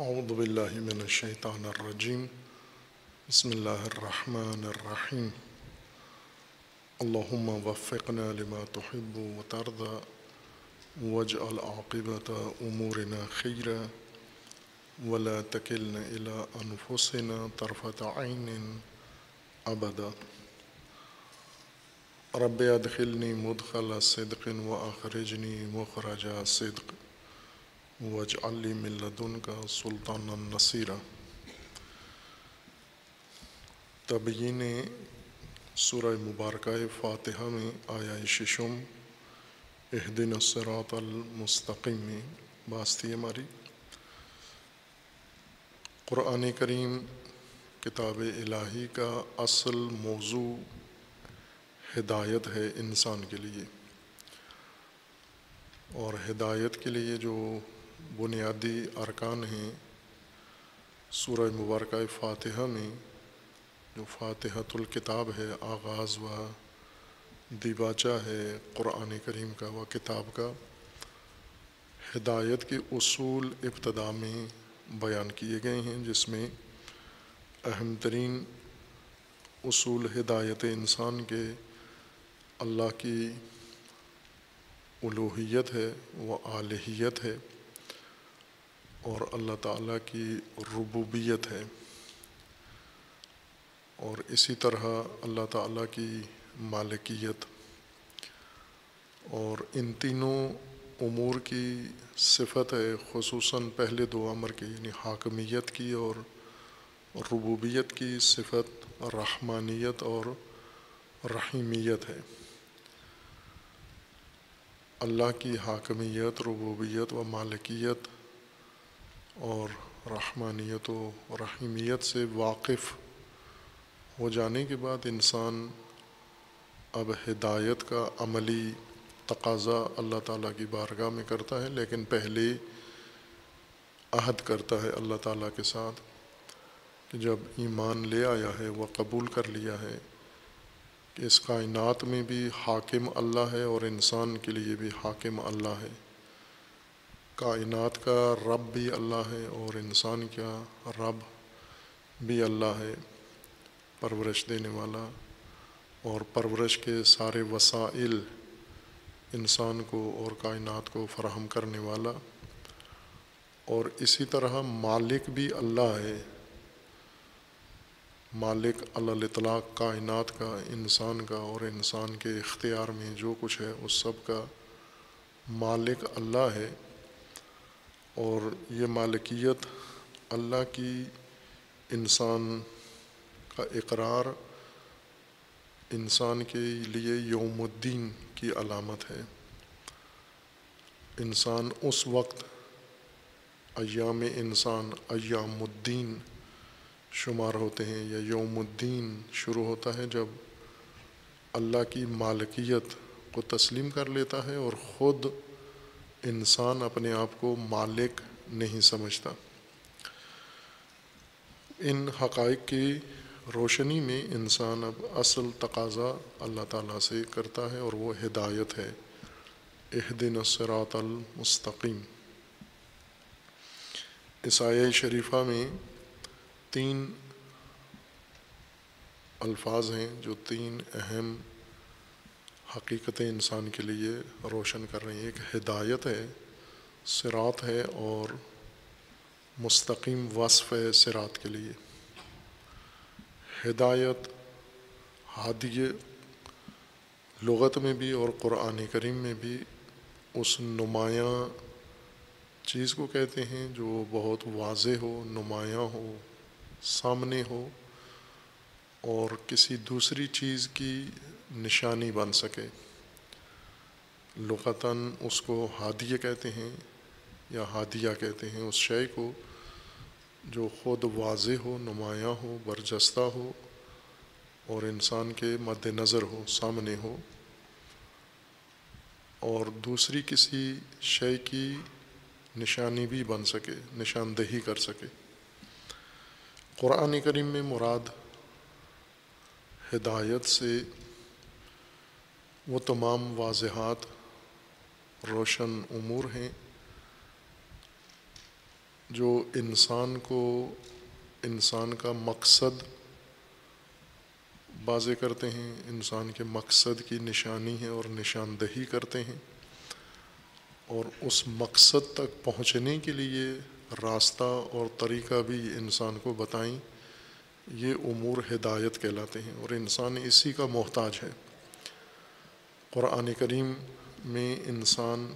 اعوذ باللہ من الشیطان الرجیم بسم اللہ الرحمن الرحیم اللہم وفقنا لما تحب وترضى، واجعل عاقبت امورنا خیرا ولا تکلنا الى انفسنا طرفت عین ابدا رب ادخلنی مدخل صدق و اخرجنی مخرج صدق. واجعل لي من لدنك سلطانا نصيرا. تبیین سورہ مبارکہ فاتحہ میں آیا ششم اہدن الصراط المستقیم میں باستی ہماری۔ قرآن کریم کتاب الہی کا اصل موضوع ہدایت ہے انسان کے لیے۔ اور ہدایت کے لیے جو بنیادی ارکان ہیں۔ سورہ مبارکہ فاتحہ میں جو فاتحۃ الکتاب ہے، آغاز و دیباچہ ہے قرآن کریم کا و کتاب کا، ہدایت کے اصول ابتدا میں بیان کیے گئے ہیں، جس میں اہم ترین اصول ہدایت انسان کے اللہ کی الوحیت ہے وہ آلہیت ہے۔ اور اللہ تعالیٰ کی ربوبیت ہے۔ اور اسی طرح اللہ تعالیٰ کی مالکیت۔ اور ان تینوں امور کی صفت ہے، خصوصاً پہلے دو عمر کی یعنی حاکمیت کی اور ربوبیت کی صفت، رحمانیت اور رحیمیت ہے۔ اللہ کی حاکمیت، ربوبیت و مالکیت اور رحمانیت و رحیمیت سے واقف ہو جانے کے بعد انسان اب ہدایت کا عملی تقاضا اللہ تعالیٰ کی بارگاہ میں کرتا ہے، لیکن پہلے عہد کرتا ہے اللہ تعالیٰ کے ساتھ کہ جب ایمان لے آیا ہے، وہ قبول کر لیا ہے کہ اس کائنات میں بھی حاکم اللہ ہے اور انسان کے لیے بھی حاکم اللہ ہے۔ کائنات کا رب بھی اللہ ہے اور انسان کا رب بھی اللہ ہے، پرورش دینے والا اور پرورش کے سارے وسائل انسان کو اور کائنات کو فراہم کرنے والا اور اسی طرح مالک بھی اللہ ہے۔ مالک اللہ اطلاق کائنات کا، انسان کا اور انسان کے اختیار میں جو کچھ ہے، اس سب کا مالک اللہ ہے۔ اور یہ مالکیت اللہ کی انسان کا اقرار انسان کے لیے یوم الدین کی علامت ہے۔ انسان اس وقت ایام انسان، ایام الدین شمار ہوتے ہیں یا یوم الدین شروع ہوتا ہے جب اللہ کی مالکیت کو تسلیم کر لیتا ہے اور خود انسان اپنے آپ کو مالک نہیں سمجھتا۔ ان حقائق کی روشنی میں انسان اب اصل تقاضا اللہ تعالیٰ سے کرتا ہے اور وہ ہدایت ہے۔ اہدن الصراط المستقیم۔ عیسائی شریفہ میں تین الفاظ ہیں جو تین اہم حقیقت انسان کے لیے روشن کر رہی ہیں، ایک ہدایت ہے سرات ہے اور مستقیم وصف ہے سرات کے لیے۔ ہدایت ہادی لغت میں بھی اور قرآن کریم میں بھی اس نمایاں چیز کو کہتے ہیں جو بہت واضح ہو، نمایاں ہو، سامنے ہو اور کسی دوسری چیز کی نشانی بن سکے۔ لغتاً اس کو ہادیہ کہتے ہیں یا ہادیہ کہتے ہیں۔ اس شے کو جو خود واضح ہو، نمایاں ہو، برجستہ ہو اور انسان کے مد نظر ہو، سامنے ہو۔ اور دوسری کسی شے کی نشانی بھی بن سکے، نشاندہی کر سکے۔ قرآن کریم میں مراد ہدایت سے وہ تمام واضحات روشن امور ہیں جو انسان کو انسان کا مقصد واضح کرتے ہیں، انسان کے مقصد کی نشانی ہے اور نشاندہی کرتے ہیں اور اس مقصد تک پہنچنے کے لیے راستہ اور طریقہ بھی انسان کو بتائیں، یہ امور ہدایت کہلاتے ہیں اور انسان اسی کا محتاج ہے۔ قرآن کریم میں انسان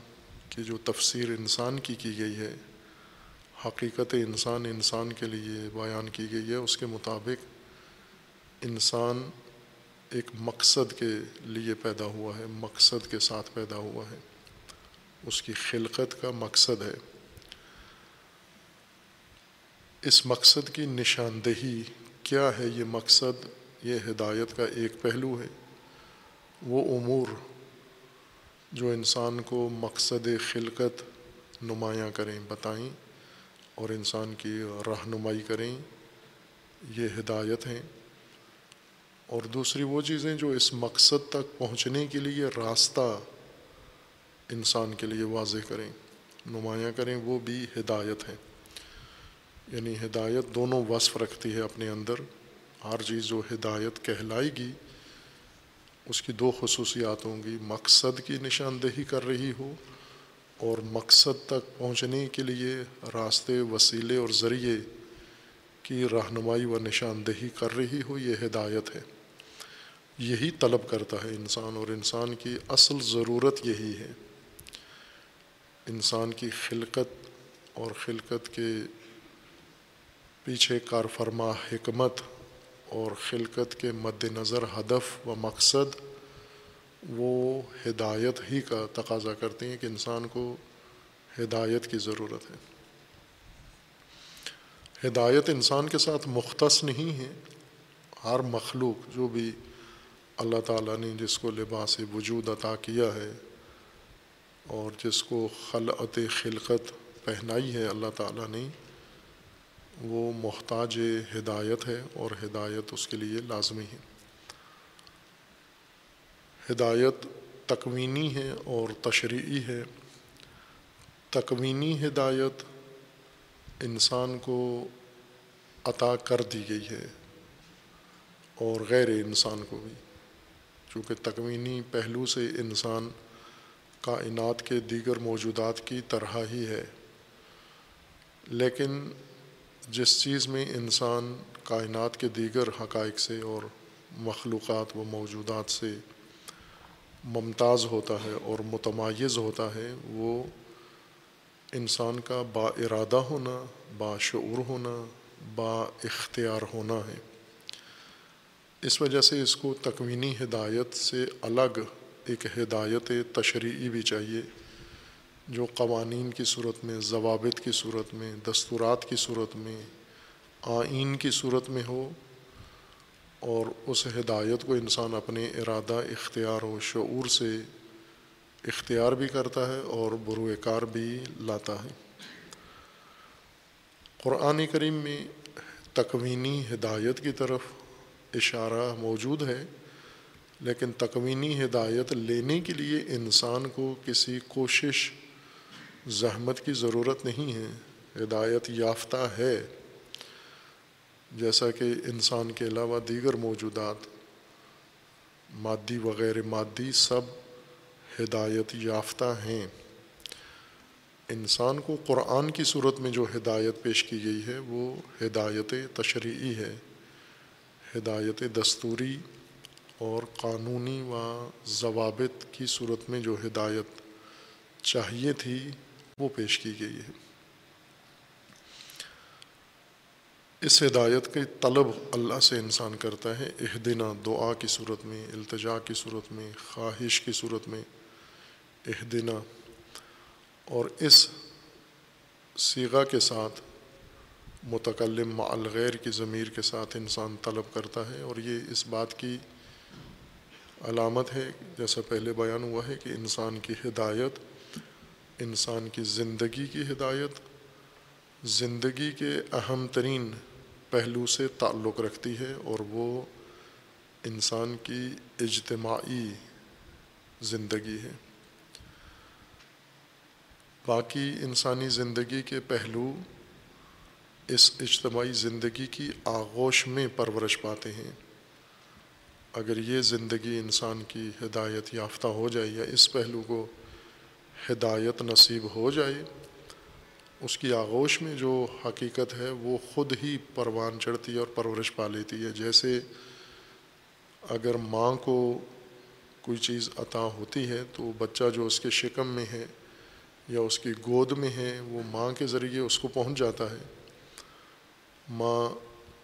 کی جو تفسیر انسان کی کی گئی ہے، حقیقت انسان انسان کے لیے بیان کی گئی ہے، اس کے مطابق انسان ایک مقصد کے لیے پیدا ہوا ہے، مقصد کے ساتھ پیدا ہوا ہے۔ اس کی خلقت کا مقصد ہے۔ اس مقصد کی نشاندہی کیا ہے؟ یہ مقصد، یہ ہدایت کا ایک پہلو ہے۔ وہ امور جو انسان کو مقصد خلقت نمایاں کریں، بتائیں اور انسان کی رہنمائی کریں، یہ ہدایت ہیں۔ اور دوسری وہ چیزیں جو اس مقصد تک پہنچنے کے لیے راستہ انسان کے لیے واضح کریں، نمایاں کریں، وہ بھی ہدایت ہیں۔ یعنی ہدایت دونوں وصف رکھتی ہے اپنے اندر۔ ہر چیز جو ہدایت کہلائے گی اس کی دو خصوصیات ہوں گی، مقصد کی نشاندہی کر رہی ہو اور مقصد تک پہنچنے کے لیے راستے، وسیلے اور ذریعے کی رہنمائی و نشاندہی کر رہی ہو، یہ ہدایت ہے۔ یہی طلب کرتا ہے انسان اور انسان کی اصل ضرورت یہی ہے۔ انسان کی خلقت اور خلقت کے پیچھے کار فرما حکمت اور خلقت کے مد نظر ہدف و مقصد وہ ہدایت ہی کا تقاضا کرتے ہیں کہ انسان کو ہدایت کی ضرورت ہے۔ ہدایت انسان کے ساتھ مختص نہیں ہے، ہر مخلوق جو بھی اللہ تعالیٰ نے جس کو لباس وجود عطا کیا ہے اور جس کو خلعت خلقت پہنائی ہے، اللہ تعالیٰ نے وہ محتاج ہدایت ہے اور ہدایت اس کے لیے لازمی ہے۔ ہدایت تکوینی ہے اور تشریعی ہے۔ تکوینی ہدایت انسان کو عطا کر دی گئی ہے اور غیر انسان کو بھی، چونکہ تکوینی پہلو سے انسان کائنات کے دیگر موجودات کی طرح ہی ہے۔ لیکن جس چیز میں انسان کائنات کے دیگر حقائق سے اور مخلوقات و موجودات سے ممتاز ہوتا ہے اور متمایز ہوتا ہے، وہ انسان کا با ارادہ ہونا، با شعور ہونا، با اختیار ہونا ہے۔ اس وجہ سے اس کو تکوینی ہدایت سے الگ ایک ہدایت تشریعی بھی چاہیے۔ جو قوانین کی صورت میں، ضوابط کی صورت میں، دستورات کی صورت میں، آئین کی صورت میں ہو اور اس ہدایت کو انسان اپنے ارادہ، اختیار و شعور سے اختیار بھی کرتا ہے اور بروئے کار بھی لاتا ہے۔ قرآن کریم میں تکوینی ہدایت کی طرف اشارہ موجود ہے، لیکن تکوینی ہدایت لینے کے لیے انسان کو کسی کوشش زحمت کی ضرورت نہیں ہے، ہدایت یافتہ ہے۔ جیسا کہ انسان کے علاوہ دیگر موجودات، مادی وغیر مادی سب ہدایت یافتہ ہیں۔ انسان کو قرآن کی صورت میں جو ہدایت پیش کی گئی ہے، وہ ہدایت تشریعی ہے۔ ہدایت دستوری اور قانونی و ضوابط کی صورت میں جو ہدایت چاہیے تھی وہ پیش کی گئی ہے۔ اس ہدایت کے طلب اللہ سے انسان کرتا ہے۔ اہدنا، دعا کی صورت میں، التجا کی صورت میں، خواہش کی صورت میں۔ اہدنا۔ اور اس سیغہ کے ساتھ، متکلم مع الغیر کی ضمیر کے ساتھ انسان طلب کرتا ہے۔ اور یہ اس بات کی علامت ہے، جیسا پہلے بیان ہوا ہے کہ انسان کی ہدایت انسان کی زندگی کی ہدایت، زندگی کے اہم ترین پہلو سے تعلق رکھتی ہے اور وہ انسان کی اجتماعی زندگی ہے۔ باقی انسانی زندگی کے پہلو اس اجتماعی زندگی کی آغوش میں پرورش پاتے ہیں۔ اگر یہ زندگی انسان کی ہدایت یافتہ ہو جائے یا اس پہلو کو ہدایت نصیب ہو جائے، اس کی آغوش میں جو حقیقت ہے، وہ خود ہی پروان چڑھتی ہے اور پرورش پا لیتی ہے۔ جیسے اگر ماں کو کوئی چیز عطا ہوتی ہے، تو بچہ جو اس کے شکم میں ہے یا اس کی گود میں ہے، وہ ماں کے ذریعے اس کو پہنچ جاتا ہے۔ ماں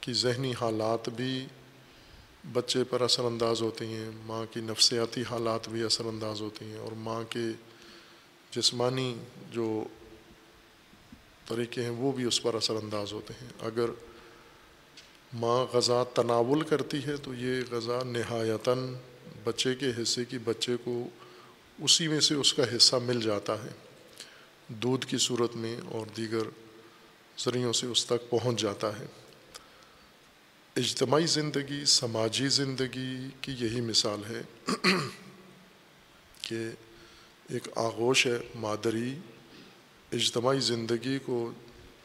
کی ذہنی حالات بھی بچے پر اثر انداز ہوتی ہیں، ماں کی نفسیاتی حالات بھی اثر انداز ہوتی ہیں اور ماں کے جسمانی جو طریقے ہیں وہ بھی اس پر اثر انداز ہوتے ہیں۔ اگر ماں غذا تناول کرتی ہے تو یہ غذا نہایتاً بچے کے حصے کی بچے کو اسی میں سے اس کا حصہ مل جاتا ہے۔ دودھ کی صورت میں اور دیگر ذریعوں سے اس تک پہنچ جاتا ہے۔ اجتماعی زندگی، سماجی زندگی کی یہی مثال ہے کہ ایک آغوش ہے مادری اجتماعی زندگی کو،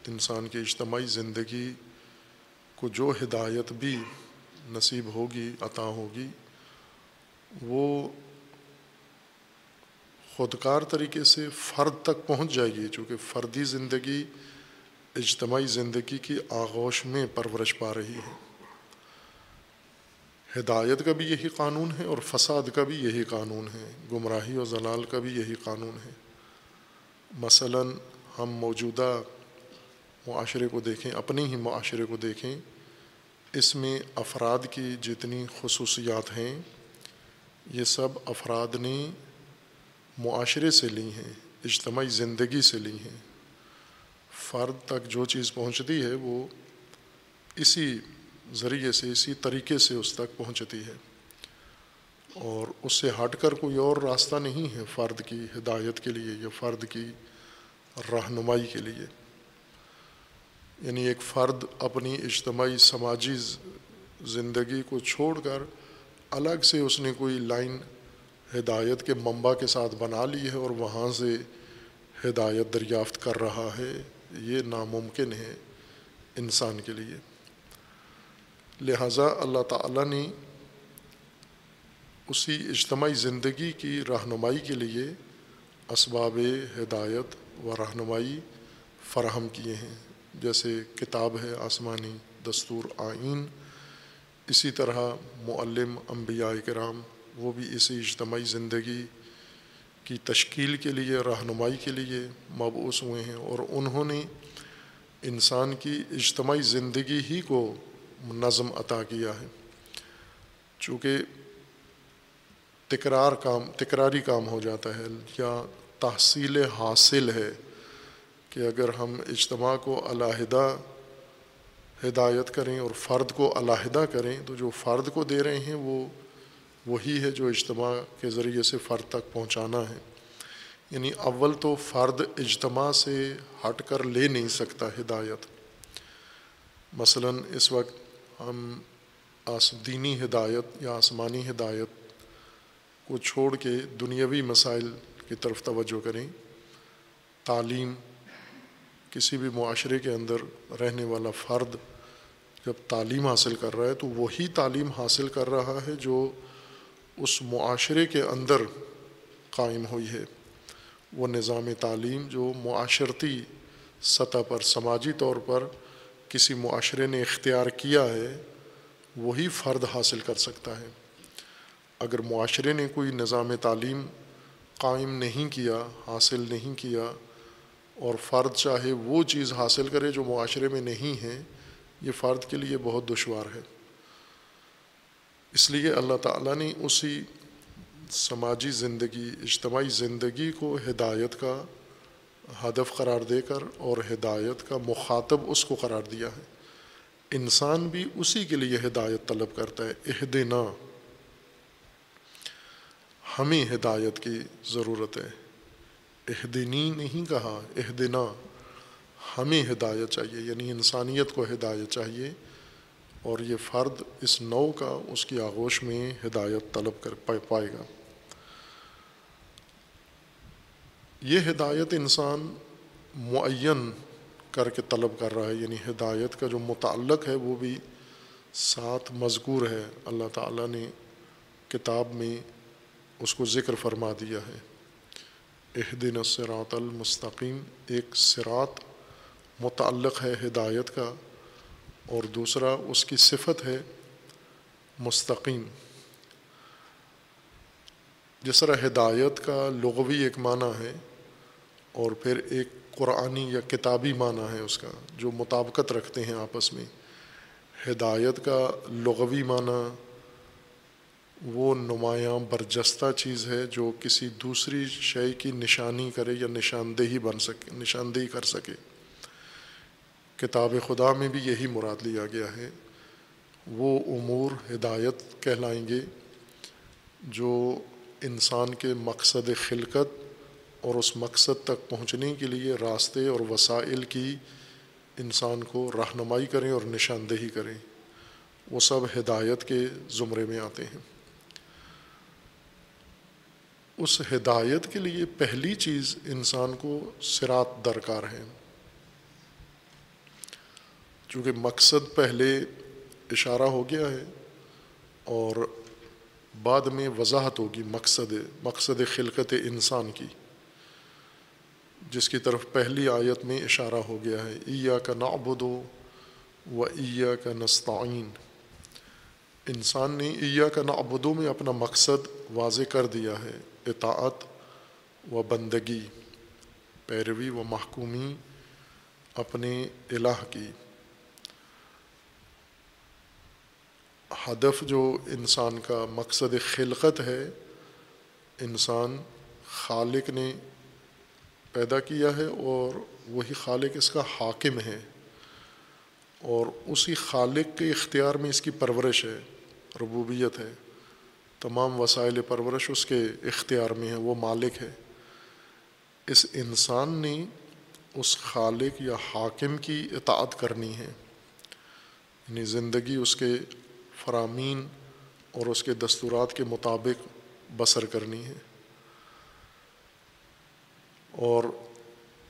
انسان کی اجتماعی زندگی کو جو ہدایت بھی نصیب ہوگی، عطا ہوگی، وہ خودکار طریقے سے فرد تک پہنچ جائے گی، چونکہ فردی زندگی اجتماعی زندگی کی آغوش میں پرورش پا رہی ہے۔ ہدایت کا بھی یہی قانون ہے اور فساد کا بھی یہی قانون ہے، گمراہی و ضلال کا بھی یہی قانون ہے۔ مثلا ہم موجودہ معاشرے کو دیکھیں اپنے ہی معاشرے کو دیکھیں، اس میں افراد کی جتنی خصوصیات ہیں، یہ سب افراد نے معاشرے سے لی ہیں، اجتماعی زندگی سے لی ہیں۔ فرد تک جو چیز پہنچتی ہے، وہ اسی ذریعے سے اسی طریقے سے اس تک پہنچتی ہے۔ اور اس سے ہٹ کر کوئی اور راستہ نہیں ہے فرد کی ہدایت کے لیے یا فرد کی رہنمائی کے لیے۔ یعنی ایک فرد اپنی اجتماعی سماجی زندگی کو چھوڑ کر الگ سے اس نے کوئی لائن ہدایت کے منبع کے ساتھ بنا لی ہے اور وہاں سے ہدایت دریافت کر رہا ہے، یہ ناممکن ہے انسان کے لیے۔ لہٰذا اللہ تعالیٰ نے اسی اجتماعی زندگی کی رہنمائی کے لیے اسباب ہدایت و رہنمائی فراہم کیے ہیں۔ جیسے کتاب ہے آسمانی دستور آئین، اسی طرح معلم انبیاء کرام، وہ بھی اسی اجتماعی زندگی کی تشکیل کے لیے، رہنمائی کے لیے مبعوث ہوئے ہیں۔ اور انہوں نے انسان کی اجتماعی زندگی ہی کو نظم عطا کیا ہے۔ چونکہ تکرار کام، تکراری کام ہو جاتا ہے یا تحصیل حاصل ہے کہ اگر ہم اجتماع کو علیحدہ ہدایت کریں اور فرد کو علیحدہ کریں، تو جو فرد کو دے رہے ہیں، وہ وہی ہے جو اجتماع کے ذریعے سے فرد تک پہنچانا ہے۔ یعنی اول تو فرد اجتماع سے ہٹ کر لے نہیں سکتا ہدایت۔ مثلا اس وقت ہم آس دینی ہدایت یا آسمانی ہدایت کو چھوڑ کے دنیاوی مسائل کی طرف توجہ کریں، تعلیم، کسی بھی معاشرے کے اندر رہنے والا فرد جب تعلیم حاصل کر رہا ہے تو وہی تعلیم حاصل کر رہا ہے جو اس معاشرے کے اندر قائم ہوئی ہے۔ وہ نظام تعلیم جو معاشرتی سطح پر، سماجی طور پر کسی معاشرے نے اختیار کیا ہے، وہی فرد حاصل کر سکتا ہے۔ اگر معاشرے نے کوئی نظام تعلیم قائم نہیں کیا، حاصل نہیں کیا، اور فرد چاہے وہ چیز حاصل کرے جو معاشرے میں نہیں ہے، یہ فرد کے لیے بہت دشوار ہے۔ اس لیے اللہ تعالیٰ نے اسی سماجی زندگی، اجتماعی زندگی کو ہدایت کا ہدف قرار دے کر اور ہدایت کا مخاطب اس کو قرار دیا ہے۔ انسان بھی اسی کے لیے ہدایت طلب کرتا ہے، اہدنا۔ ہمیں ہدایت کی ضرورت ہے۔ اہدنی نہیں کہا، اہدنا۔ ہمیں ہدایت چاہیے یعنی انسانیت کو ہدایت چاہیے۔ اور یہ فرد اس نو کا، اس کی آغوش میں ہدایت طلب کر پائے گا۔ یہ ہدایت انسان معین کر کے طلب کر رہا ہے یعنی ہدایت کا جو متعلق ہے وہ بھی ساتھ مذکور ہے۔ اللہ تعالیٰ نے کتاب میں اس کو ذکر فرما دیا ہے۔ اح دن سرات المستقیم، ایک سرات متعلق ہے ہدایت کا، اور دوسرا اس کی صفت ہے مستقیم۔ جس طرح ہدایت کا لغوی ایک معنی ہے اور پھر ایک قرآنی یا کتابی معنی ہے اس کا، جو مطابقت رکھتے ہیں آپس میں۔ ہدایت کا لغوی معنی، وہ نمایاں برجستہ چیز ہے جو کسی دوسری شے کی نشانی کرے یا نشاندہی بن سکے، نشاندہی کر سکے۔ کتاب خدا میں بھی یہی مراد لیا گیا ہے۔ وہ امور ہدایت کہلائیں گے جو انسان کے مقصد خلقت اور اس مقصد تک پہنچنے کے لیے راستے اور وسائل کی انسان کو رہنمائی کریں اور نشاندہی کریں۔ وہ سب ہدایت کے زمرے میں آتے ہیں۔ اس ہدایت کے لیے پہلی چیز انسان کو سرات درکار ہے۔ چونکہ مقصد پہلے اشارہ ہو گیا ہے اور بعد میں وضاحت ہوگی مقصد مقصد خلقت انسان کی۔ جس کی طرف پہلی آیت میں اشارہ ہو گیا ہے ایا کا نعبد و ایا کا نستعین انسان نے ایا کا نعبدو میں اپنا مقصد واضح کر دیا ہے، اطاعت و بندگی، پیروی و محکومی اپنے الہ کی۔ ہدف جو انسان کا مقصد خلقت ہے، انسان خالق نے پیدا کیا ہے اور وہی خالق اس کا حاکم ہے اور اسی خالق کے اختیار میں اس کی پرورش ہے، ربوبیت ہے۔ تمام وسائل پرورش اس کے اختیار میں ہے وہ مالک ہے۔ اس انسان نے اس خالق یا حاکم کی اطاعت کرنی ہے۔ یعنی زندگی اس کے فرامین اور اس کے دستورات کے مطابق بسر کرنی ہے۔ اور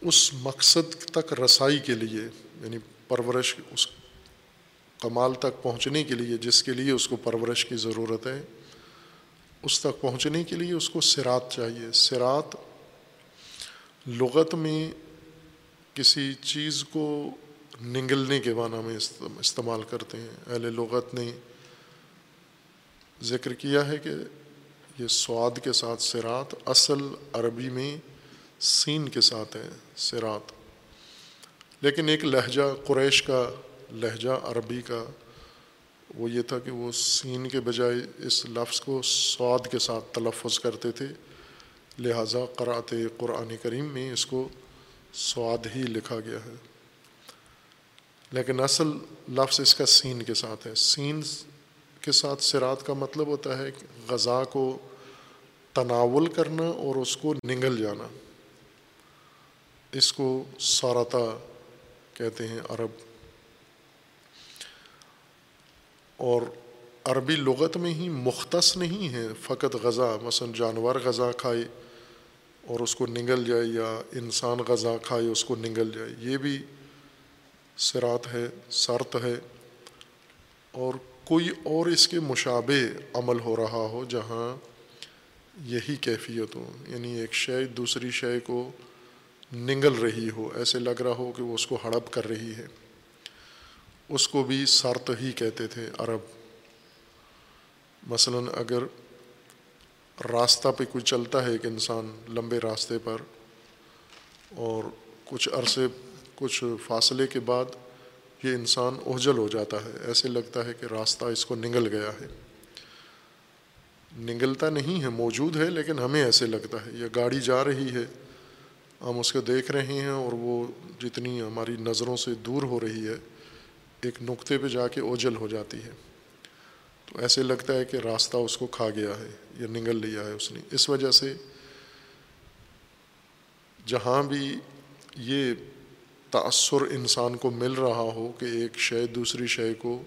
اس مقصد تک رسائی کے لیے یعنی پرورش اس کمال تک پہنچنے کے لیے، جس کے لیے اس کو پرورش کی ضرورت ہے، اس تک پہنچنے کے لیے اس کو سرات چاہیے۔ سرات لغت میں کسی چیز کو نگلنے کے معنی میں استعمال کرتے ہیں۔ اہل لغت نے ذکر کیا ہے کہ یہ سواد کے ساتھ سرات اصل عربی میں سین کے ساتھ ہے سرات لیکن ایک لہجہ، قریش کا لہجہ، عربی کا، وہ یہ تھا کہ وہ سین کے بجائے اس لفظ کو سواد کے ساتھ تلفظ کرتے تھے۔ لہٰذا قرأت قرآن کریم میں اس کو سواد ہی لکھا گیا ہے۔ لیکن اصل لفظ اس کا سین کے ساتھ ہے۔ سین کے ساتھ سرات کا مطلب ہوتا ہے کہ غذا کو تناول کرنا اور اس کو نگل جانا۔ اس کو سارتا کہتے ہیں عرب۔ اور عربی لغت میں ہی مختص نہیں ہے، فقط غذا مثلا جانور غذا کھائے اور اس کو نگل جائے یا انسان غذا کھائے، اس کو نگل جائے۔ یہ بھی سرات ہے سرت ہے۔ اور کوئی اور اس کے مشابہ عمل ہو رہا ہو جہاں یہی کیفیت ہو یعنی ایک شے دوسری شے کو نگل رہی ہو، ایسے لگ رہا ہو کہ وہ اس کو ہڑپ کر رہی ہے۔ اس کو بھی سرت ہی کہتے تھے عرب۔ مثلاً اگر راستہ پہ کوئی چلتا ہے ایک انسان لمبے راستے پر، اور کچھ عرصے، کچھ فاصلے کے بعد یہ انسان اوجل ہو جاتا ہے، ایسے لگتا ہے کہ راستہ اس کو نگل گیا ہے۔ نگلتا نہیں ہے، موجود ہے، لیکن ہمیں ایسے لگتا ہے یہ گاڑی جا رہی ہے ہم اس کو دیکھ رہے ہیں اور وہ جتنی ہماری نظروں سے دور ہو رہی ہے، ایک نقطے پہ جا کے اوجل ہو جاتی ہے۔ تو ایسے لگتا ہے کہ راستہ اس کو کھا گیا ہے یا نگل لیا ہے اس نے۔ اس وجہ سے جہاں بھی یہ تأثر انسان کو مل رہا ہو کہ ایک شے دوسری شے کو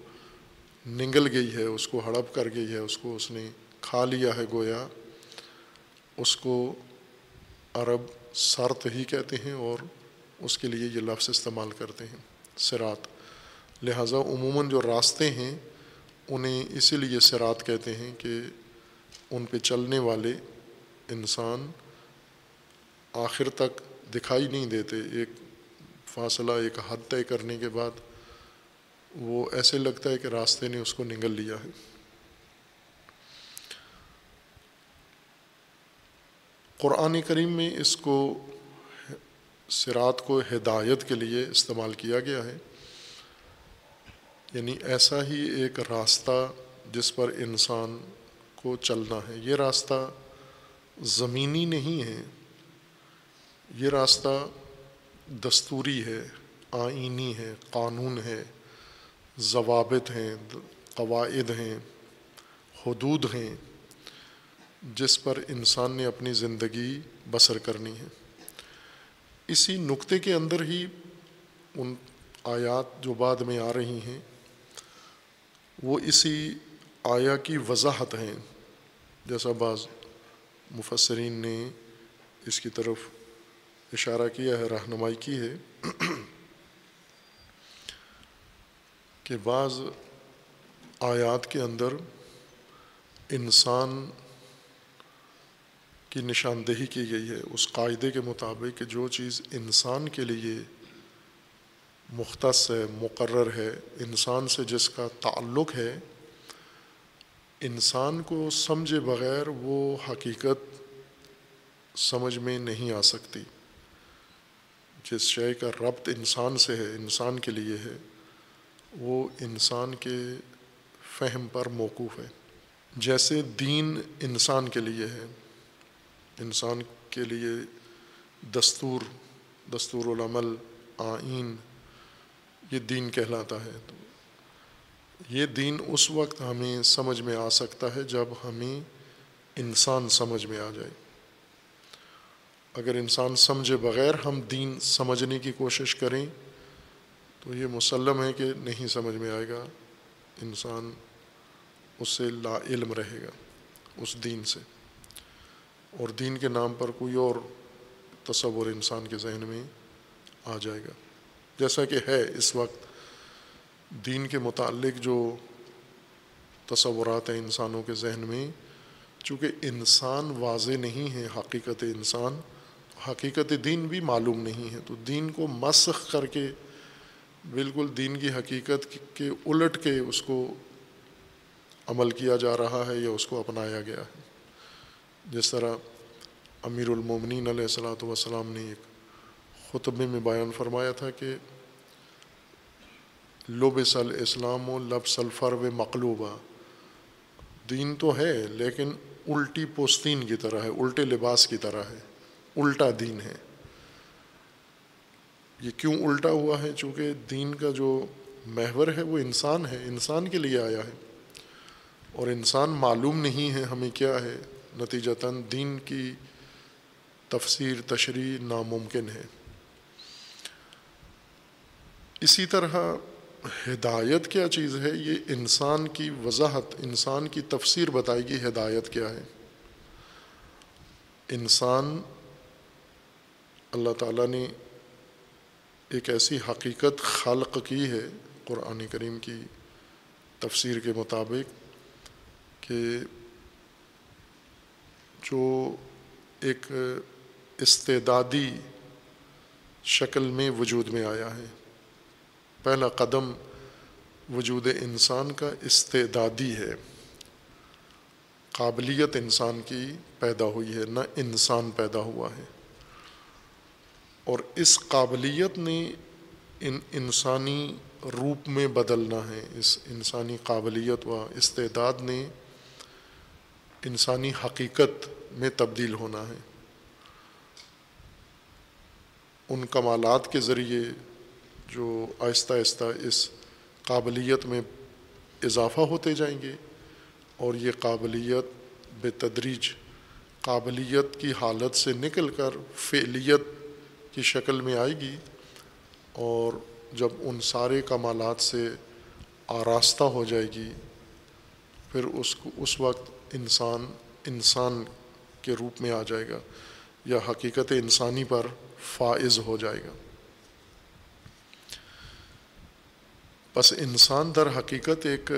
نگل گئی ہے، اس کو ہڑپ کر گئی ہے، اس کو اس نے کھا لیا ہے گویا، اس کو عرب سرت ہی کہتے ہیں اور اس کے لیے یہ لفظ استعمال کرتے ہیں سرات لہٰذا عموماً جو راستے ہیں، انہیں اسی لیے سرات کہتے ہیں کہ ان پہ چلنے والے انسان آخر تک دکھائی نہیں دیتے۔ ایک فاصلہ، ایک حد طے کرنے کے بعد وہ ایسے لگتا ہے کہ راستے نے اس کو نگل لیا ہے۔ قرآن کریم میں اس کو سرات کو ہدایت کے لیے استعمال کیا گیا ہے۔ یعنی ایسا ہی ایک راستہ جس پر انسان کو چلنا ہے۔ یہ راستہ زمینی نہیں ہے، یہ راستہ دستوری ہے، آئینی ہے، قانون ہے، ضوابط ہیں، قواعد ہیں، حدود ہیں۔ جس پر انسان نے اپنی زندگی بسر کرنی ہے۔ اسی نقطے کے اندر ہی ان آیات جو بعد میں آ رہی ہیں، وہ اسی آیا کی وضاحت ہیں۔ جیسا بعض مفسرین نے اس کی طرف اشارہ کیا ہے، رہنمائی کی ہے کہ بعض آیات کے اندر انسان کی نشاندہی کی گئی ہے، اس قاعدے کے مطابق کہ جو چیز انسان کے لیے مختص ہے، مقرر ہے، انسان سے جس کا تعلق ہے، انسان کو سمجھے بغیر وہ حقیقت سمجھ میں نہیں آ سکتی۔ جس شے کا ربط انسان سے ہے، انسان کے لیے ہے، وہ انسان کے فہم پر موقوف ہے۔ جیسے دین انسان کے لیے ہے۔ انسان کے لیے دستور دستور العمل، آئین، یہ دین کہلاتا ہے۔ تو یہ دین اس وقت ہمیں سمجھ میں آ سکتا ہے جب ہمیں انسان سمجھ میں آ جائے۔ اگر انسان سمجھے بغیر ہم دین سمجھنے کی کوشش کریں، تو یہ مسلم ہے کہ نہیں سمجھ میں آئے گا۔ انسان اس سے لا علم رہے گا، اس دین سے۔ اور دین کے نام پر کوئی اور تصور انسان کے ذہن میں آ جائے گا۔ جیسا کہ ہے اس وقت دین کے متعلق جو تصورات ہیں انسانوں کے ذہن میں، چونکہ انسان واضح نہیں ہے، حقیقت انسان، حقیقت دین بھی معلوم نہیں ہے۔ تو دین کو مسخ کر کے، بالکل دین کی حقیقت کے الٹ کے اس کو عمل کیا جا رہا ہے یا اس کو اپنایا گیا ہے۔ جس طرح امیر المومنین علیہ السلاۃ والسلام نے ایک خطبے میں بیان فرمایا تھا کہ لب سل اسلام و لب سلفر و مقلوبہ۔ دین تو ہے لیکن الٹی پوستین کی طرح ہے، الٹے لباس کی طرح ہے، الٹا دین ہے۔ یہ کیوں الٹا ہوا ہے؟ چونکہ دین کا جو محور ہے وہ انسان ہے، انسان کے لیے آیا ہے۔ اور انسان معلوم نہیں ہے ہمیں کیا ہے۔ نتیجتاً دین کی تفسیر تشریح ناممکن ہے۔ اسی طرح ہدایت کیا چیز ہے؟ یہ انسان کی وضاحت، انسان کی تفسیر بتائے گی ہدایت کیا ہے۔ انسان، اللہ تعالیٰ نے ایک ایسی حقیقت خلق کی ہے قرآن کریم کی تفسیر کے مطابق کہ جو ایک استعدادی شکل میں وجود میں آیا ہے۔ پہلا قدم وجود انسان کا استعدادی ہے۔ قابلیت انسان کی پیدا ہوئی ہے، نہ انسان پیدا ہوا ہے۔ اور اس قابلیت نے ان انسانی روپ میں بدلنا ہے، اس انسانی قابلیت و استعداد نے انسانی حقیقت میں تبدیل ہونا ہے۔ ان کمالات کے ذریعے جو آہستہ آہستہ اس قابلیت میں اضافہ ہوتے جائیں گے اور یہ قابلیت بے تدریج، قابلیت کی حالت سے نکل کر فعلیت کی شکل میں آئے گی اور جب ان سارے کمالات سے آراستہ ہو جائے گی، پھر اس کو، اس وقت انسان انسان کے روپ میں آ جائے گا یا حقیقت انسانی پر فائز ہو جائے گا۔ بس انسان در حقیقت ایک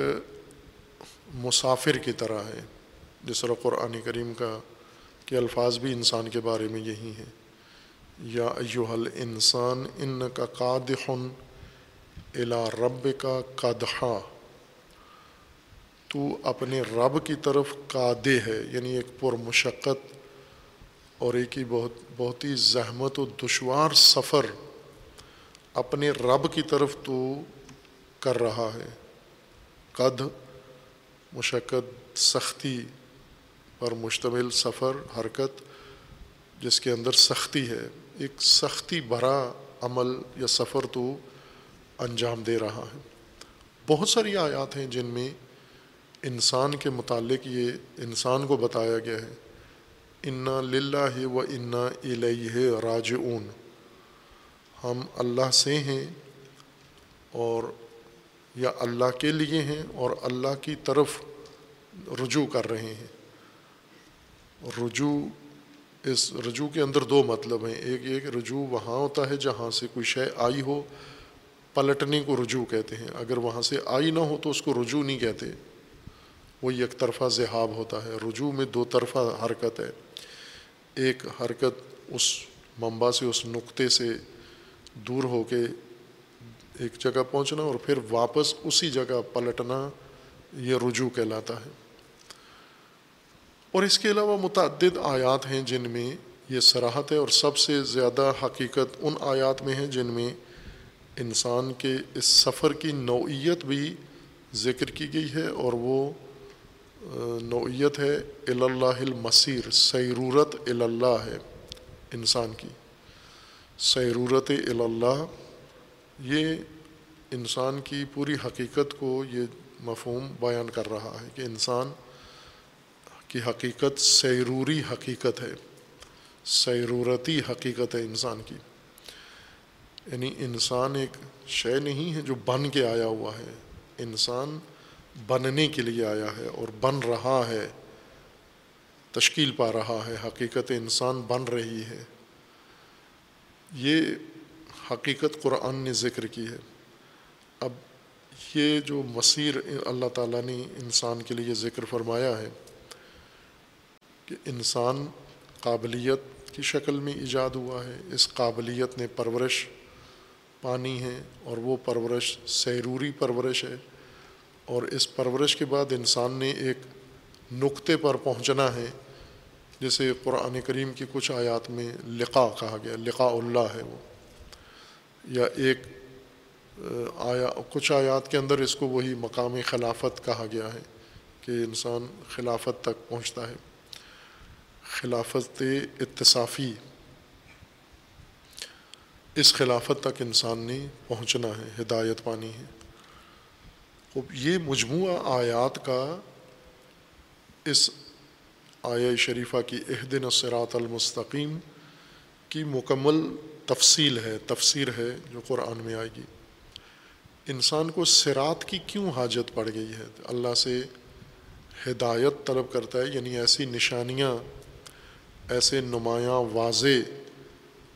مسافر کی طرح ہے۔ جس طرح قرآن کریم کا کہ الفاظ بھی انسان کے بارے میں یہی ہیں۔ یا ایوہل انسان ان کا قادح الا رب کا قدحہ تو اپنے رب کی طرف قادے ہے یعنی ایک پر مشقت اور ایک ہی بہت بہت ہی زحمت و دشوار سفر اپنے رب کی طرف تو کر رہا ہے۔ قد، مشقت، سختی پر مشتمل سفر، حرکت جس کے اندر سختی ہے، ایک سختی بھرا عمل یا سفر تو انجام دے رہا ہے۔ بہت ساری آیات ہیں جن میں انسان کے متعلق یہ انسان کو بتایا گیا ہے، انا للہ و انا الیہ راجعون۔ ہم اللہ سے ہیں اور یا اللہ کے لیے ہیں اور اللہ کی طرف رجوع کر رہے ہیں۔ رجوع، اس رجوع کے اندر دو مطلب ہیں۔ ایک ایک رجوع وہاں ہوتا ہے جہاں سے کوئی شے آئی ہو، پلٹنے کو رجوع کہتے ہیں۔ اگر وہاں سے آئی نہ ہو تو اس کو رجوع نہیں کہتے۔ وہ یک طرفہ ذہاب ہوتا ہے۔ رجوع میں دو طرفہ حرکت ہے۔ ایک حرکت اس منبع سے، اس نقطے سے دور ہو کے ایک جگہ پہنچنا اور پھر واپس اسی جگہ پلٹنا یہ رجوع کہلاتا ہے۔ اور اس کے علاوہ متعدد آیات ہیں جن میں یہ سراحت ہے اور سب سے زیادہ حقیقت ان آیات میں ہیں جن میں انسان کے اس سفر کی نوعیت بھی ذکر کی گئی ہے اور وہ نوعیت ہے اللہ المصیر، سیرورت اللہ ہے انسان کی۔ سیرورت اللہ یہ انسان کی پوری حقیقت کو یہ مفہوم بیان کر رہا ہے کہ انسان کی حقیقت سیروری حقیقت ہے، سیرورتی حقیقت ہے انسان کی۔ یعنی انسان ایک شے نہیں ہے جو بن کے آیا ہوا ہے، انسان بننے کے لیے آیا ہے اور بن رہا ہے، تشکیل پا رہا ہے، حقیقت انسان بن رہی ہے۔ یہ حقیقت قرآن نے ذکر کی ہے۔ اب یہ جو مصیر اللہ تعالیٰ نے انسان کے لیے ذکر فرمایا ہے کہ انسان قابلیت کی شکل میں ایجاد ہوا ہے، اس قابلیت نے پرورش پانی ہے اور وہ پرورش سیروری پرورش ہے۔ اور اس پرورش کے بعد انسان نے ایک نقطے پر پہنچنا ہے جیسے قرآن کریم کی کچھ آیات میں لقا کہا گیا، لقاء اللہ ہے وہ۔ یا ایک آیا، کچھ آیات کے اندر اس کو وہی مقام خلافت کہا گیا ہے کہ انسان خلافت تک پہنچتا ہے۔ خلافت اتصافی، اس خلافت تک انسان نے پہنچنا ہے، ہدایت پانی ہے۔ یہ مجموعہ آیات کا اس آیا شریفہ کی عہدن الصراط المستقیم کی مکمل تفصیل ہے، تفسیر ہے جو قرآن میں آئے گی۔ انسان کو سرات کی کیوں حاجت پڑ گئی ہے؟ اللہ سے ہدایت طلب کرتا ہے یعنی ایسی نشانیاں، ایسے نمایاں واضح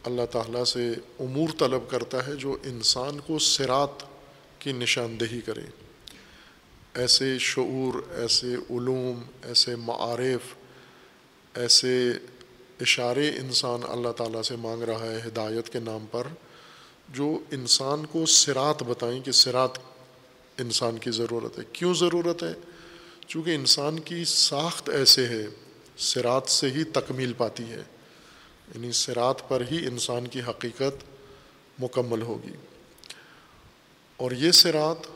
اللہ تعالیٰ سے امور طلب کرتا ہے جو انسان کو سرات کی نشاندہی کرے ایسے شعور، ایسے علوم، ایسے معارف، ایسے اشارے انسان اللہ تعالیٰ سے مانگ رہا ہے ہدایت کے نام پر، جو انسان کو سرات بتائیں کہ سرات انسان کی ضرورت ہے۔ کیوں ضرورت ہے؟ چونکہ انسان کی ساخت ایسے ہے سرات سے ہی تکمیل پاتی ہے یعنی سرات پر ہی انسان کی حقیقت مکمل ہوگی۔ اور یہ سرات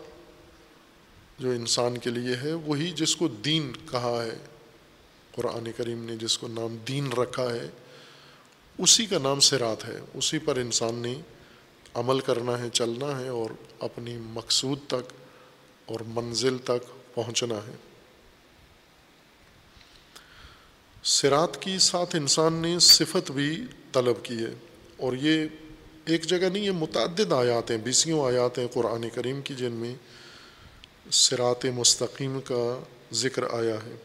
جو انسان کے لیے ہے، وہی جس کو دین کہا ہے، قرآن کریم نے جس کو نام دین رکھا ہے، اسی کا نام سرات ہے۔ اسی پر انسان نے عمل کرنا ہے، چلنا ہے اور اپنی مقصود تک اور منزل تک پہنچنا ہے۔ سرات کی ساتھ انسان نے صفت بھی طلب کی ہے۔ اور یہ ایک جگہ نہیں، یہ متعدد آیات ہیں بیسیوں آیات ہیں قرآن کریم کی، جن میں سرات مستقیم کا ذکر آیا ہے۔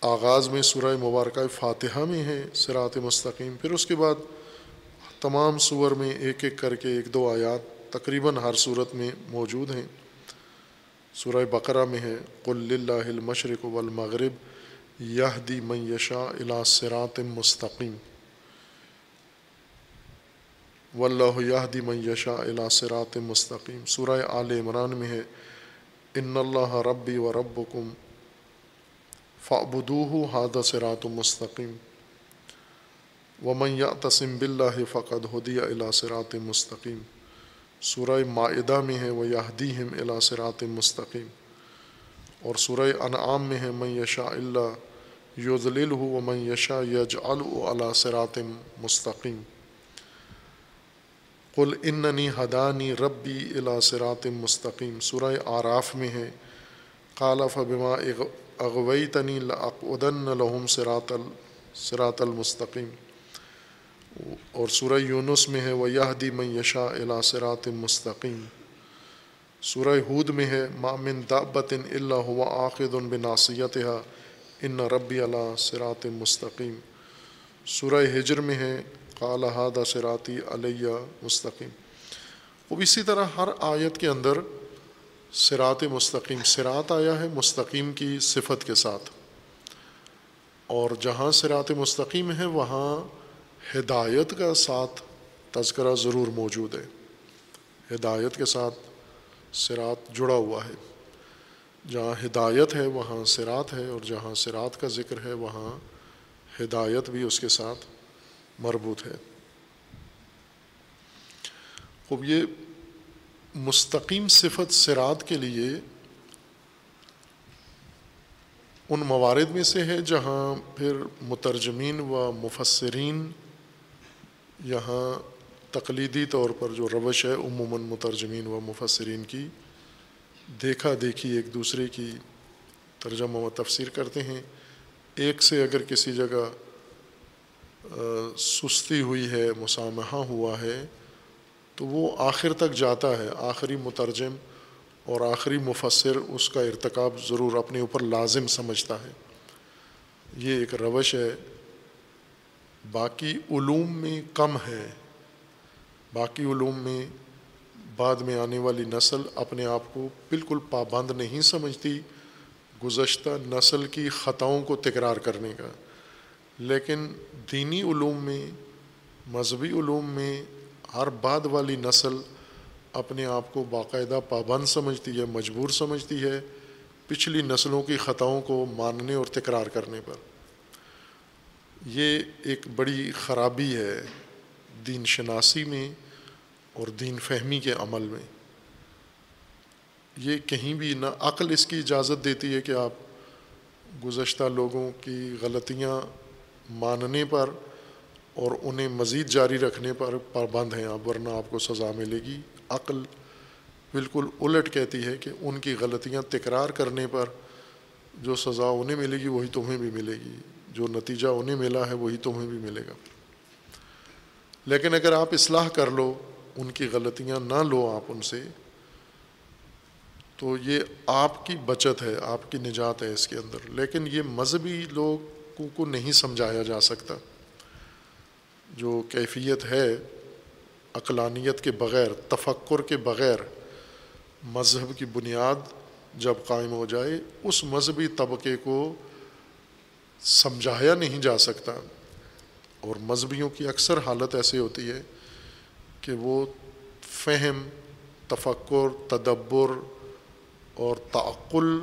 آغاز میں سورہ مبارکہ فاتحہ میں ہے سرات مستقیم۔ پھر اس کے بعد تمام صور میں ایک ایک کر کے ایک دو آیات تقریباً ہر صورت میں موجود ہیں۔ سورہ بقرہ میں ہے، قل اللہ المشرق والمغرب یہدی من یشا الا صراط مستقیم۔ واللہ یہدی من یشا الا صراط مستقیم۔ سورہ آل عمران میں ہے، ان اللہ ربی و ربکم فعبدوہ ہاد صراط مستقیم۔ ومن یعتصم باللہ فقد ہدی الا صراط مستقیم۔ سورہ معدہ میں ہے وہ یہدیہم الا صراط مستقیم۔ اور سورہ انعام میں ہے، من یشاء اللہ یذللہ ومن یشاء یجعلہ علی صراط مستقیم۔ قل اننی ہدانی ربی الا صراط مستقیم۔ سورہ آراف میں ہے۔ قال فبما اغویتنی لاقعدن لہم صراط صراط المستقیم۔ اور سورہ یونس میں ہے۔ وہ یہدی من یشا الا صراط مستقیم۔ سورہ ہود میں ہے۔ مامن دابت اللہ ہوا عاقد بناسیت ان ربی اللہ صراط مستقیم۔ سورہ ہجر میں ہے۔ قال ہادہ صراطی علیہ مستقیم۔ وہ اسی طرح ہر آیت کے اندر صراط مستقیم، صراط آیا ہے مستقیم کی صفت کے ساتھ۔ اور جہاں صراط مستقیم ہے، وہاں ہدایت کا ساتھ تذکرہ ضرور موجود ہے۔ ہدایت کے ساتھ سرات جڑا ہوا ہے۔ جہاں ہدایت ہے، وہاں سرات ہے، اور جہاں سرات کا ذکر ہے، وہاں ہدایت بھی اس کے ساتھ مربوط ہے۔ خوب یہ مستقیم صفت سرات کے لیے ان موارد میں سے ہے جہاں پھر مترجمین و مفسرین یہاں تقلیدی طور پر جو روش ہے، عموماً مترجمین و مفسرین کی دیکھا دیکھی ایک دوسرے کی ترجمہ و تفسیر کرتے ہیں۔ ایک سے اگر کسی جگہ سستی ہوئی ہے، مسامحہ ہوا ہے، تو وہ آخر تک جاتا ہے۔ آخری مترجم اور آخری مفسر اس کا ارتکاب ضرور اپنے اوپر لازم سمجھتا ہے۔ یہ ایک روش ہے۔ باقی علوم میں کم ہے۔ باقی علوم میں بعد میں آنے والی نسل اپنے آپ کو بالکل پابند نہیں سمجھتی۔ گزشتہ نسل کی خطاؤں کو تکرار کرنے کا۔ لیکن دینی علوم میں، مذہبی علوم میں ہر بعد والی نسل اپنے آپ کو باقاعدہ پابند سمجھتی ہے، مجبور سمجھتی ہے پچھلی نسلوں کی خطاؤں کو ماننے اور تکرار کرنے پر۔ یہ ایک بڑی خرابی ہے دین شناسی میں اور دین فہمی کے عمل میں۔ یہ کہیں بھی نہ عقل اس کی اجازت دیتی ہے کہ آپ گزشتہ لوگوں کی غلطیاں ماننے پر اور انہیں مزید جاری رکھنے پر پابند ہیں آپ، ورنہ آپ کو سزا ملے گی۔ عقل بالکل الٹ کہتی ہے کہ ان کی غلطیاں تکرار کرنے پر جو سزا انہیں ملے گی، وہی تمہیں بھی ملے گی۔ جو نتیجہ انہیں ملا ہے، وہی تمہیں بھی ملے گا۔ لیکن اگر آپ اصلاح کر لو، ان کی غلطیاں نہ لو آپ ان سے، تو یہ آپ کی بچت ہے، آپ کی نجات ہے اس کے اندر۔ لیکن یہ مذہبی لوگ لوگوں کو نہیں سمجھایا جا سکتا۔ جو کیفیت ہے عقلانیت کے بغیر، تفکر کے بغیر مذہب کی بنیاد جب قائم ہو جائے، اس مذہبی طبقے کو سمجھایا نہیں جا سکتا۔ اور مذہبیوں کی اکثر حالت ایسی ہوتی ہے کہ وہ فہم، تفکر، تدبر اور تعقل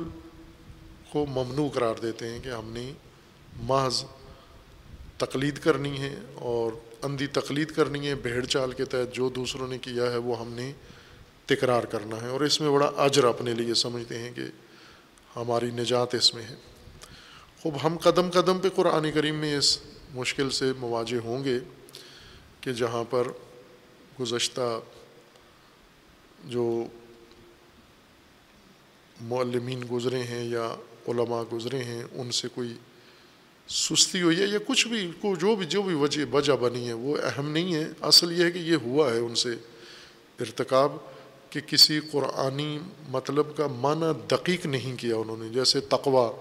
کو ممنوع قرار دیتے ہیں کہ ہم نے محض تقلید کرنی ہے اور اندھی تقلید کرنی ہے بھیڑ چال کے تحت جو دوسروں نے کیا ہے وہ ہم نے تکرار کرنا ہے اور اس میں بڑا اجر اپنے لیے سمجھتے ہیں کہ ہماری نجات اس میں ہے۔ خوب، ہم قدم قدم پہ قرآن کریم میں اس مشکل سے مواجہ ہوں گے کہ جہاں پر گزشتہ جو معلمین گزرے ہیں یا علماء گزرے ہیں، ان سے کوئی سستی ہوئی ہے یا کچھ بھی، کو جو بھی جو بھی وجہ وجہ بنی ہے، وہ اہم نہیں ہے۔ اصل یہ ہے کہ یہ ہوا ہے ان سے ارتکاب کہ کسی قرآنی مطلب کا معنی دقیق نہیں کیا انہوں نے۔ جیسے تقوا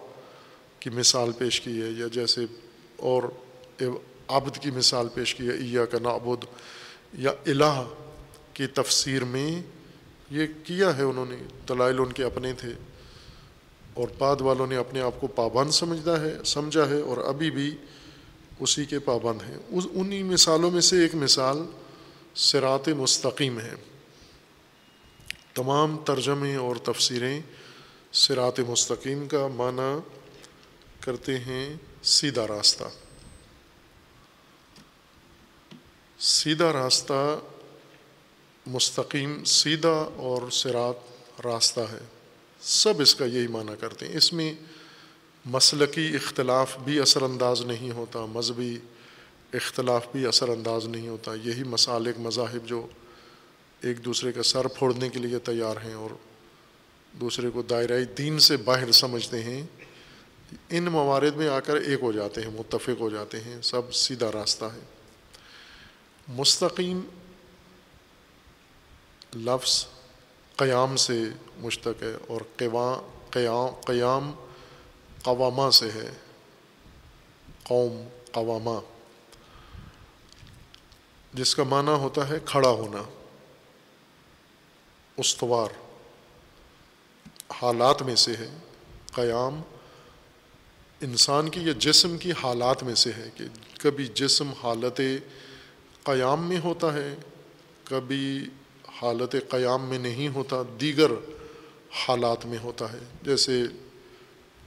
کی مثال پیش کی ہے یا جیسے اور عبد کی مثال پیش کی ہے ایا کا نابود یا الہ کی تفسیر میں یہ کیا ہے انہوں نے، دلائل ان کے اپنے تھے۔ اور بعد والوں نے اپنے آپ کو پابند سمجھتا ہے، سمجھا ہے اور ابھی بھی اسی کے پابند ہیں۔ اس انہی مثالوں میں سے ایک مثال سرات مستقیم ہے۔ تمام ترجمے اور تفسیریں سرات مستقیم کا معنی کرتے ہیں سیدھا راستہ۔ سیدھا راستہ مستقیم، سیدھا اور سرات راستہ ہے۔ سب اس کا یہی معنی کرتے ہیں۔ اس میں مسلقی اختلاف بھی اثر انداز نہیں ہوتا، مذہبی اختلاف بھی اثر انداز نہیں ہوتا۔ یہی مسالک مذاہب جو ایک دوسرے کا سر پھوڑنے کے لیے تیار ہیں اور دوسرے کو دائرۂ دین سے باہر سمجھتے ہیں، ان موارد میں آ کر ایک ہو جاتے ہیں، متفق ہو جاتے ہیں، سب سیدھا راستہ ہے۔ مستقیم لفظ قیام سے مشتق ہے اور قیام قیام قوامہ سے ہے۔ قوم قوامہ جس کا معنی ہوتا ہے کھڑا ہونا، استوار۔ حالات میں سے ہے قیام انسان کی یا جسم کی حالات میں سے ہے کہ کبھی جسم حالت قیام میں ہوتا ہے، کبھی حالت قیام میں نہیں ہوتا، دیگر حالات میں ہوتا ہے۔ جیسے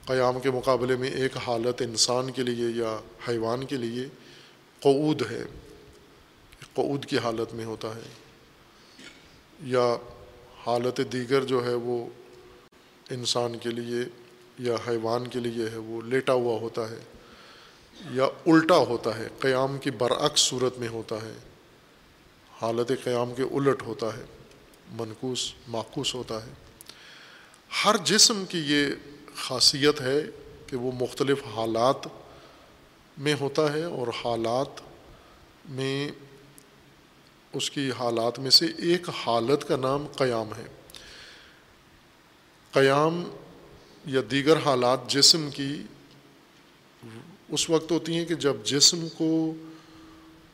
قیام کے مقابلے میں ایک حالت انسان کے لیے یا حیوان کے لیے قعود ہے، قعود کی حالت میں ہوتا ہے۔ یا حالت دیگر جو ہے وہ انسان کے لیے یا حیوان کے لیے ہے وہ لیٹا ہوا ہوتا ہے یا الٹا ہوتا ہے، قیام کی برعکس صورت میں ہوتا ہے۔ حالت قیام کے الٹ ہوتا ہے منقوس معکوس ہوتا ہے۔ ہر جسم کی یہ خاصیت ہے کہ وہ مختلف حالات میں ہوتا ہے اور حالات میں اس کی حالات میں سے ایک حالت کا نام قیام ہے۔ قیام یا دیگر حالات جسم کی اس وقت ہوتی ہیں کہ جب جسم کو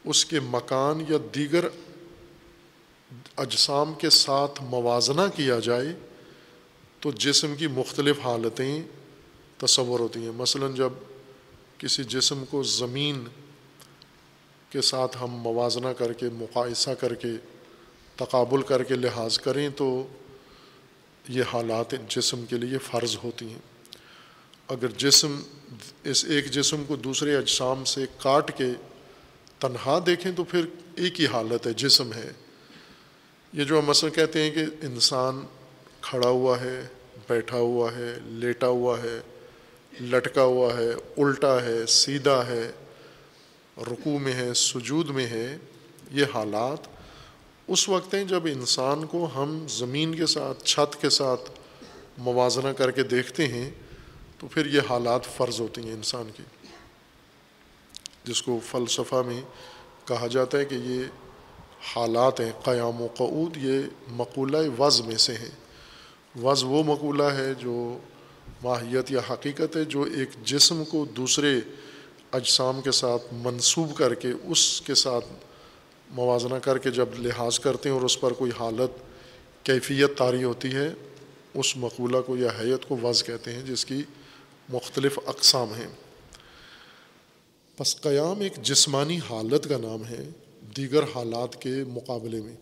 اس کے مکان یا دیگر اجسام کے ساتھ موازنہ کیا جائے تو جسم کی مختلف حالتیں تصور ہوتی ہیں۔ مثلا جب کسی جسم کو زمین کے ساتھ ہم موازنہ کر کے مقاصہ کر کے، تقابل کر کے لحاظ کریں تو یہ حالات جسم کے لیے فرض ہوتی ہیں۔ اگر جسم، اس ایک جسم کو دوسرے اجسام سے کاٹ کے تنہا دیکھیں تو پھر ایک ہی حالت ہے، جسم ہے۔ یہ جو ہم مثلا کہتے ہیں کہ انسان کھڑا ہوا ہے، بیٹھا ہوا ہے، لیٹا ہوا ہے، لٹکا ہوا ہے، الٹا ہے، سیدھا ہے، رکوع میں ہے، سجود میں ہے، یہ حالات اس وقت ہیں جب انسان کو ہم زمین کے ساتھ، چھت کے ساتھ موازنہ کر کے دیکھتے ہیں تو پھر یہ حالات فرض ہوتی ہیں انسان کی جس کو فلسفہ میں کہا جاتا ہے کہ یہ حالات ہیں، قیام و قعود یہ مقولہ وض میں سے ہیں۔ وض وہ مقولہ ہے جو ماہیت یا حقیقت ہے جو ایک جسم کو دوسرے اجسام کے ساتھ منسوب کر کے، اس کے ساتھ موازنہ کر کے جب لحاظ کرتے ہیں اور اس پر کوئی حالت، کیفیت طاری ہوتی ہے، اس مقولہ کو یا حیت کو وض کہتے ہیں، جس کی مختلف اقسام ہیں۔ پس قیام ایک جسمانی حالت کا نام ہے۔ دیگر حالات کے مقابلے میں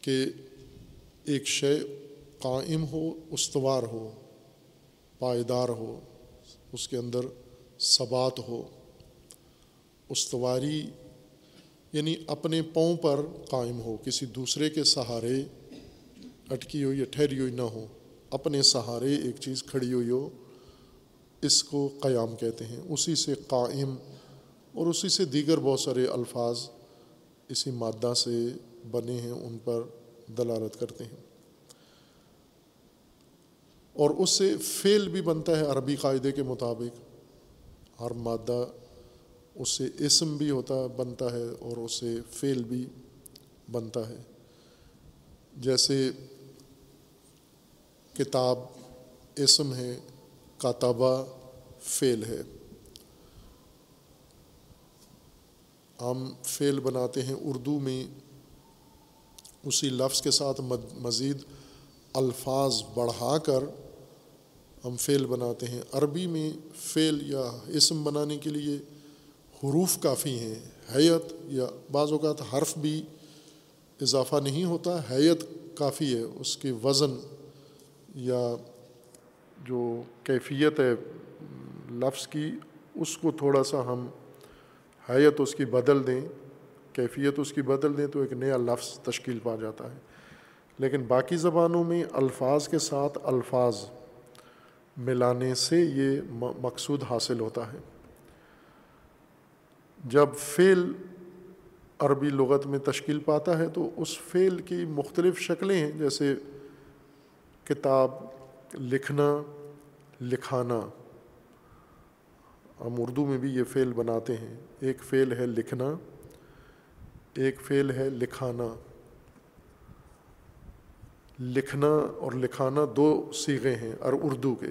کہ ایک شے قائم ہو، استوار ہو، پائیدار ہو، اس کے اندر ثبات ہو، استواری یعنی اپنے پاؤں پر قائم ہو، کسی دوسرے کے سہارے اٹکی ہوئی یا ٹھہری ہوئی نہ ہو، اپنے سہارے ایک چیز کھڑی ہوئی ہو اس کو قیام کہتے ہیں۔ اسی سے قائم اور اسی سے دیگر بہت سارے الفاظ اسی مادہ سے بنے ہیں، ان پر دلالت کرتے ہیں۔ اور اس سے فعل بھی بنتا ہے عربی قاعدے کے مطابق۔ ہر مادہ اس سے اسم بھی ہوتا بنتا ہے اور اس سے فعل بھی بنتا ہے۔ جیسے کتاب اسم ہے کاتبہ فعل ہے۔ ہم فعل بناتے ہیں اردو میں۔ اسی لفظ کے ساتھ مزید الفاظ بڑھا کر ہم فعل بناتے ہیں۔ عربی میں فعل یا اسم بنانے کے لیے حروف کافی ہیں۔ حیت یا بعض اوقات حرف بھی اضافہ نہیں ہوتا۔ حیت کافی ہے۔ اس کے وزن یا جو کیفیت ہے لفظ کی، اس کو تھوڑا سا ہم حیت اس کی بدل دیں، کیفیت اس کی بدل دیں تو ایک نیا لفظ تشکیل پا جاتا ہے۔ لیکن باقی زبانوں میں الفاظ کے ساتھ الفاظ ملانے سے یہ مقصود حاصل ہوتا ہے۔ جب فعل عربی لغت میں تشکیل پاتا ہے تو اس فعل کی مختلف شکلیں ہیں، جیسے کتاب لکھنا، لکھانا۔ ہم اردو میں بھی یہ فعل بناتے ہیں۔ ایک فعل ہے لکھنا، ایک فعل ہے لکھانا۔ لکھنا اور لکھانا دو سیغے ہیں اور اردو کے،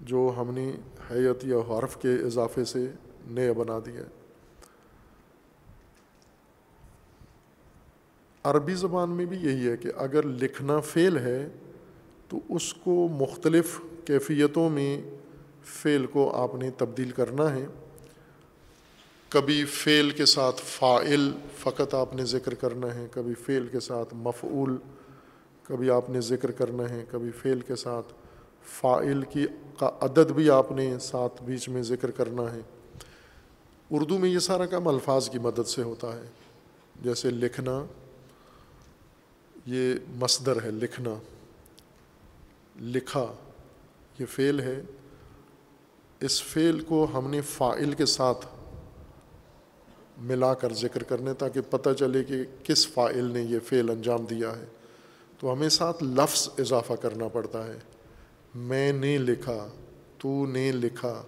جو ہم نے حیت یا حرف کے اضافے سے نیا بنا دیا۔ عربی زبان میں بھی یہی ہے کہ اگر لکھنا فعل ہے تو اس کو مختلف کیفیتوں میں فعل کو آپ نے تبدیل کرنا ہے۔ کبھی فعل کے ساتھ فائل فقط آپ نے ذکر کرنا ہے، کبھی فعل کے ساتھ مفعول کبھی آپ نے ذکر کرنا ہے، کبھی فعل کے ساتھ فائل کی کا عدد بھی آپ نے ساتھ بیچ میں ذکر کرنا ہے۔ اردو میں یہ سارا کام الفاظ کی مدد سے ہوتا ہے، جیسے لکھنا یہ مصدر ہے لکھنا۔ لکھا، یہ فعل ہے۔ اس فعل کو ہم نے فائل کے ساتھ ملا کر ذکر کرنے تاکہ پتہ چلے کہ کس فائل نے یہ فعل انجام دیا ہے۔ تو ہمیں ساتھ لفظ اضافہ کرنا پڑتا ہے۔ میں نے لکھا، تو نے لکھا،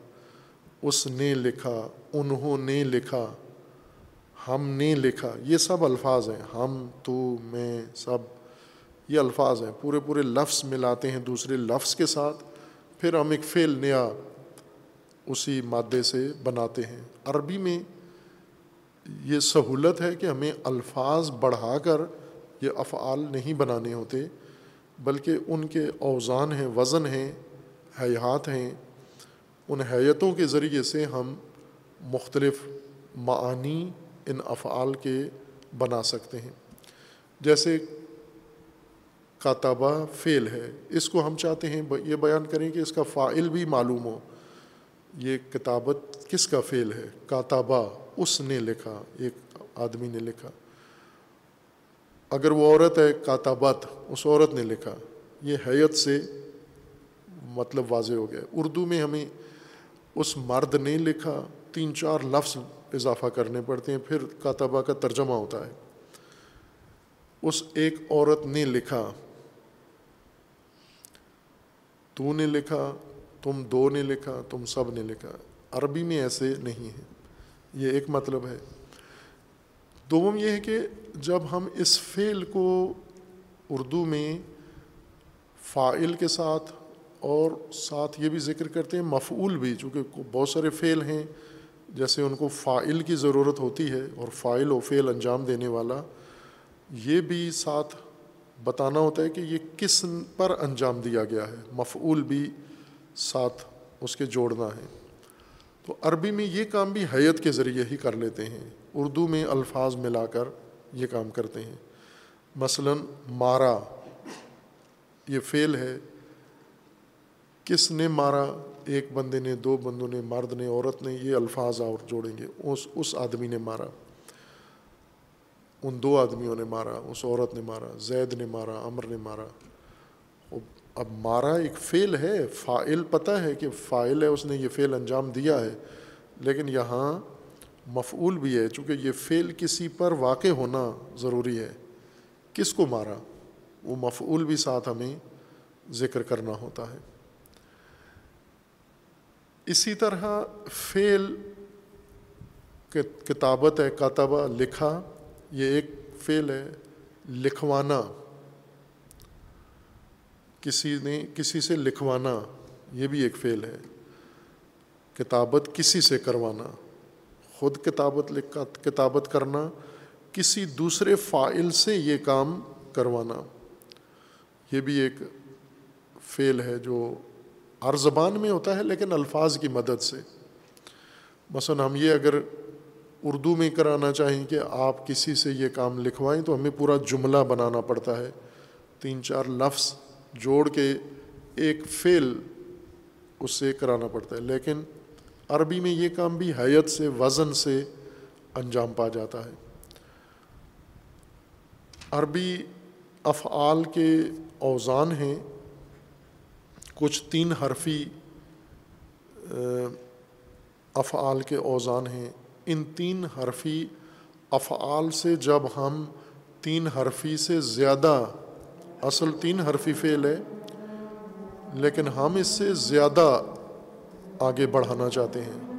اس نے لکھا، انہوں نے لکھا۔ ہم نے لکھا۔ یہ سب الفاظ ہیں۔ ہم، تو، میں، سب۔ یہ الفاظ ہیں۔ پورے پورے لفظ ملاتے ہیں دوسرے لفظ کے ساتھ۔ پھر ہم ایک فعل نیا اسی مادے سے بناتے ہیں۔ عربی میں یہ سہولت ہے کہ ہمیں الفاظ بڑھا کر یہ افعال نہیں بنانے ہوتے، بلکہ ان کے اوزان ہیں، وزن ہیں، حیات ہیں۔ ان حیتوں کے ذریعے سے ہم مختلف معانی ان افعال کے بنا سکتے ہیں۔ جیسے کاتبہ فعل ہے، اس کو ہم چاہتے ہیں، یہ بیان کریں کہ اس کا فائل بھی معلوم ہو۔ یہ کتابت کس کا فعل ہے؟ کاتبہ، اس نے لکھا، ایک آدمی نے لکھا۔ اگر وہ عورت ہے کاتابت اس عورت نے لکھا۔ یہ حیت سے مطلب واضح ہو گیا۔ اردو میں ہمیں اس مرد نے لکھا، تین چار لفظ اضافہ کرنے پڑتے ہیں، پھر کاتبہ کا ترجمہ ہوتا ہے۔ اس ایک عورت نے لکھا، تو نے لکھا، تم دو نے لکھا، تم سب نے لکھا۔ عربی میں ایسے نہیں ہے یہ ایک مطلب ہے۔ دوم یہ ہے کہ جب ہم اس فعل کو اردو میں فائل کے ساتھ اور ساتھ یہ بھی ذکر کرتے ہیں، مفعول بھی، چونکہ بہت سارے فعل ہیں۔ جیسے ان کو فائل کی ضرورت ہوتی ہے اور فائل و فعل انجام دینے والا، یہ بھی ساتھ بتانا ہوتا ہے کہ یہ کس پر انجام دیا گیا ہے۔ مفعول بھی ساتھ اس کے جوڑنا ہے۔ تو عربی میں یہ کام بھی حیت کے ذریعے ہی کر لیتے ہیں۔ اردو میں الفاظ ملا کر یہ کام کرتے ہیں۔ مثلا مارا، یہ فعل ہے۔ کس نے مارا؟ ایک بندے نے، دو بندوں نے، مرد نے، عورت نے یہ الفاظ اور جوڑیں گے۔ اس اس آدمی نے مارا۔ ان دو آدمیوں نے مارا، اس عورت نے مارا، زید نے مارا امر نے مارا۔ اب مارا ایک فعل ہے فائل پتہ ہے کہ فائل ہے، اس نے یہ فعل انجام دیا ہے۔ لیکن یہاں مفعول بھی ہے، چونکہ یہ فعل کسی پر واقع ہونا ضروری ہے۔ کس کو مارا؟ وہ مفعول بھی ساتھ ہمیں ذکر کرنا ہوتا ہے۔ اسی طرح فعل کتابت ہے، کاتبہ، لکھا، یہ ایک فعل ہے، لکھوانا۔ کسی نے کسی سے لکھوانا، یہ بھی ایک فعل ہے۔ کتابت کسی سے کروانا۔ خود کتابت لکھ، کتابت کرنا، کسی دوسرے فائل سے یہ کام کروانا۔ یہ بھی ایک فعل ہے جو ہر زبان میں ہوتا ہے لیکن الفاظ کی مدد سے۔ مثلا ہم یہ اگر اردو میں کرانا چاہیں کہ آپ کسی سے یہ کام لکھوائیں تو ہمیں پورا جملہ بنانا پڑتا ہے۔ تین چار لفظ جوڑ کے ایک فعل اس سے کرانا پڑتا ہے۔ لیکن عربی میں یہ کام بھی حیت سے، وزن سے انجام پا جاتا ہے۔ عربی افعال کے اوزان ہیں۔ کچھ تین حرفی افعال کے اوزان ہیں۔ ان تین حرفی افعال سے جب ہم تین حرفی سے زیادہ، اصل تین حرفی فعل ہے، لیکن ہم اس سے زیادہ آگے بڑھانا چاہتے ہیں۔